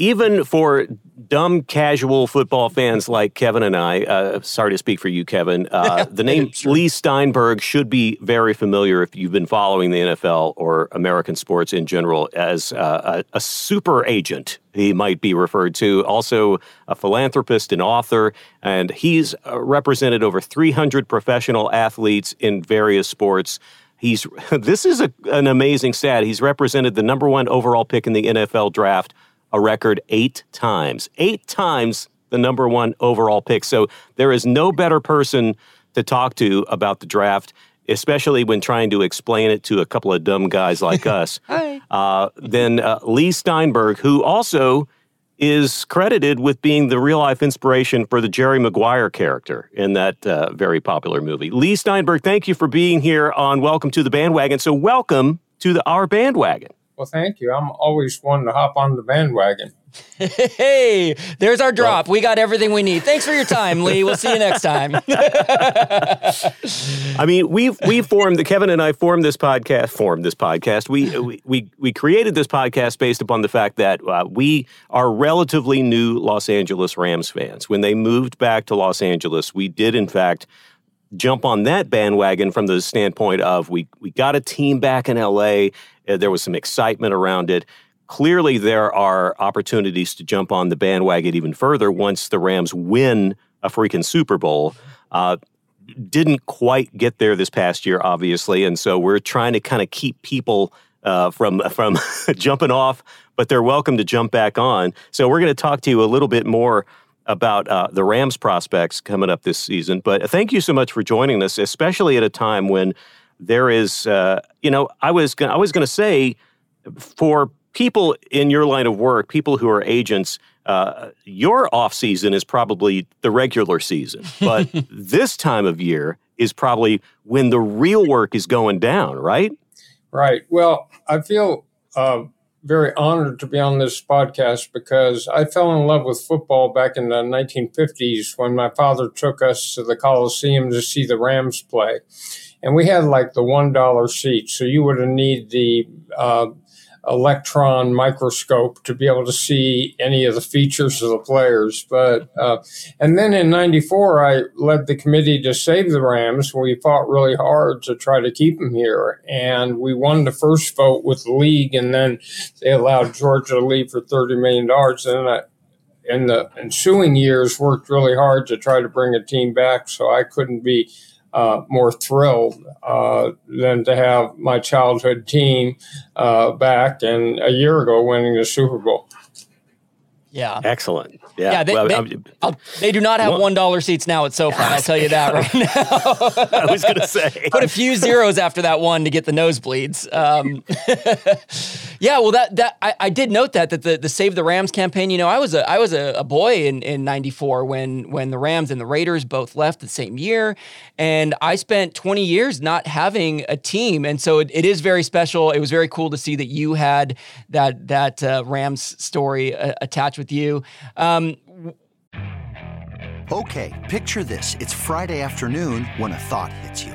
Even for dumb casual football fans like Kevin and I, uh, sorry to speak for you, Kevin, uh, the name Sure. Leigh Steinberg should be very familiar if you've been following the NFL or American sports in general as uh, a, a super agent, he might be referred to. Also, a philanthropist and author, and he's uh, represented over 300 professional athletes in various sports. He's this is a, an amazing stat. He's represented the number one overall pick in the NFL draft a record eight times. Eight times the number one overall pick. So there is no better person to talk to about the draft, especially when trying to explain it to a couple of dumb guys like us, uh, than uh, Leigh Steinberg, who also is credited with being the real life inspiration for the Jerry Maguire character in that uh, very popular movie. Leigh Steinberg, thank you for being here on Welcome to the Bandwagon. So, welcome to the Our Bandwagon. Well, thank you. I'm always one to hop on the bandwagon. Hey, there's our drop. We got everything we need. Thanks for your time, Leigh. We'll see you next time. I mean, we we formed the Kevin and I formed this podcast. Formed this podcast. We we we, we created this podcast based upon the fact that uh, we are relatively new Los Angeles Rams fans. When they moved back to Los Angeles, we did in fact jump on that bandwagon from the standpoint of we we got a team back in LA. Uh, there was some excitement around it. Clearly, there are opportunities to jump on the bandwagon even further once the Rams win a freaking Super Bowl. Uh, didn't quite get there this past year, obviously, and so we're trying to kind of keep people uh, from from jumping off, but they're welcome to jump back on. So we're going to talk to you a little bit more about uh, the Rams prospects coming up this season. But thank you so much for joining us, especially at a time when there is, uh, you know, I was gonna, I was going to say for people in your line of work, people who are agents, uh, your off season is probably the regular season, but this time of year is probably when the real work is going down, right? Right. Well, I feel uh, very honored to be on this podcast because I fell in love with football back in the 1950s when my father took us to the Coliseum to see the Rams play. And we had like the $1 seat. So you would have need the uh, electron microscope to be able to see any of the features of the players. But uh, and then in '94, I led the committee to save the Rams. We fought really hard to try to keep them here, and we won the first vote with the league, and then they allowed Georgia to leave for thirty million dollars. And I, in the ensuing years, worked really hard to try to bring a team back. So I couldn't be uh, more thrilled uh, than to have my childhood team uh, back and a year ago winning the Super Bowl. Yeah. Excellent. Yeah. Yeah, they- Well, they- they do not have one dollar seats now at SoFi. I'll tell you that right now. I was going to say. Put a few zeros after that one to get the nosebleeds. Um, Yeah, well, that that I, I, did note that that the, the Save the Rams campaign. You know, I was a I was a, a boy in in '94 when when the Rams and the Raiders both left the same year, and I spent 20 years not having a team, and so it, it is very special. It was very cool to see that you had that that uh, Rams story uh, attached with you. Um, okay, picture this: it's Friday afternoon when a thought hits you.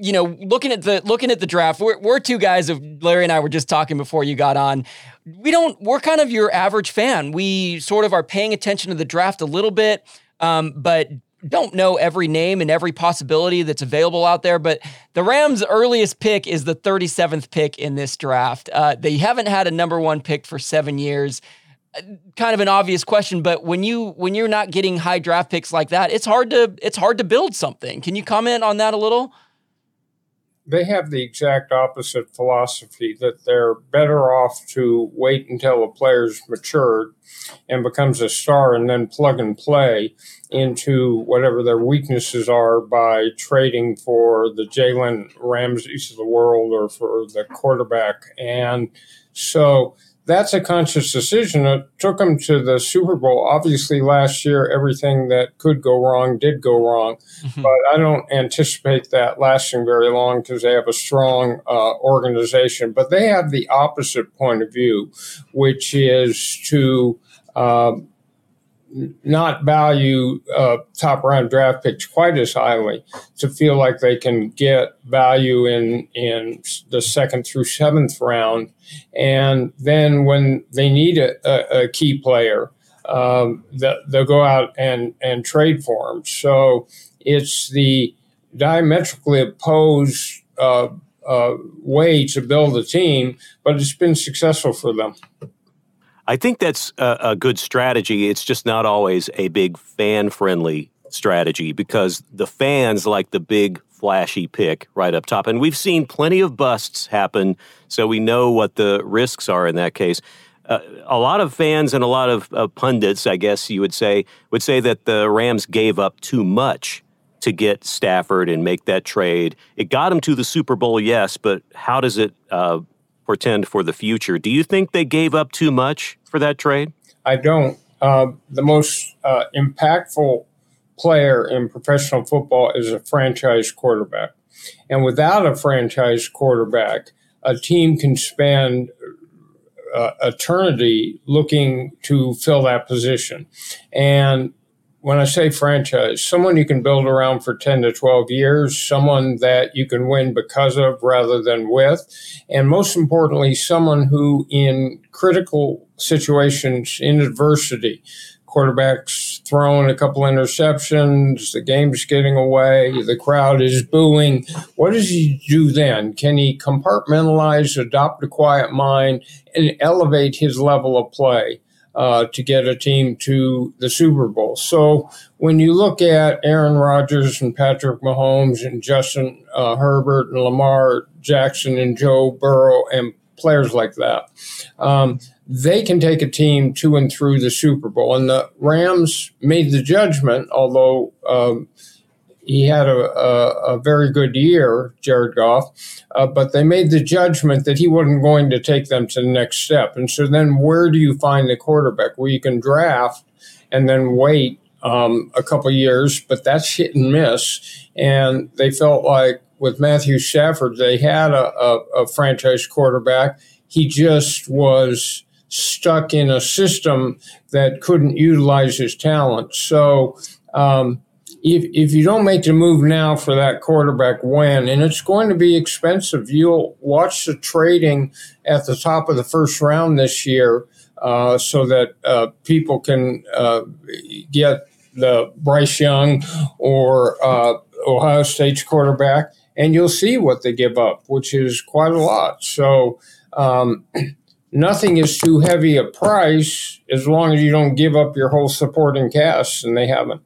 you know, looking at the looking at the draft, we're, we're two guys of Larry and I were just talking before you got on. We don't we're kind of your average fan. We sort of are paying attention to the draft a little bit um, but don't know every name and every possibility that's available out there. But the rams earliest pick is the 37th pick in this draft. Uh, they haven't had a number one pick for seven years. Kind of an obvious question but when you when you're not getting high draft picks like that it's hard to it's hard to build something. Can you comment on that a little they have the exact opposite philosophy that they're better off to wait until a player's matured and becomes a star and then plug and play into whatever their weaknesses are by trading for the Jalen Ramseys of the world or for the quarterback. And so that's a conscious decision. It took them to the Super Bowl. Obviously, last year, everything that could go wrong did go wrong. Mm-hmm. But I don't anticipate that lasting very long because they have a strong uh, organization. But they have the opposite point of view, which is to um, not value uh, top round draft picks quite as highly to feel like they can get value in in the second through seventh round, and then when they need a, a, a key player, um, the, they'll go out and and trade for them. So it's the diametrically opposed uh, uh, way to build a team, but it's been successful for them. I think that's a, a good strategy. It's just not always a big fan friendly strategy because the fans like the big flashy pick right up top. And we've seen plenty of busts happen, so we know what the risks are in that case. Uh, a lot of fans and a lot of uh, pundits, I guess you would say, would say that the Rams gave up too much to get Stafford and make that trade. It got them to the Super Bowl, yes, but how does it uh, portend for the future. Do you think they gave up too much for that trade? I don't. Uh, the most uh, impactful player in professional football is a franchise quarterback. And without a franchise quarterback, a team can spend uh, eternity looking to fill that position. And when I say franchise, someone you can build around for 10 to 12 years, someone that you can win because of rather than with, and most importantly, someone who in critical situations in adversity, quarterbacks throwing a couple interceptions, the game's getting away, the crowd is booing. What does he do then? Can he compartmentalize, adopt a quiet mind, and elevate his level of play? Uh, to get a team to the Super Bowl. So when you look at Aaron Rodgers and Patrick Mahomes and Justin uh, Herbert and Lamar Jackson and Joe Burrow and players like that, um, they can take a team to and through the Super Bowl. And the Rams made the judgment, although um, he had a, a, a, very good year, Jared Goff, uh, but they made the judgment that he wasn't going to take them to the next step. And so then where do you find the quarterback? Well, you can draft and then wait um, a couple years, but that's hit and miss. And they felt like with Matthew Stafford, they had a, a, a franchise quarterback. He just was stuck in a system that couldn't utilize his talent. So, um, if if you don't make the move now for that quarterback when and it's going to be expensive you'll watch the trading at the top of the first round this year uh, so that uh, people can uh, get the Bryce Young or uh, Ohio State's quarterback and you'll see what they give up which is quite a lot so um, nothing is too heavy a price as long as you don't give up your whole supporting cast, and they haven't.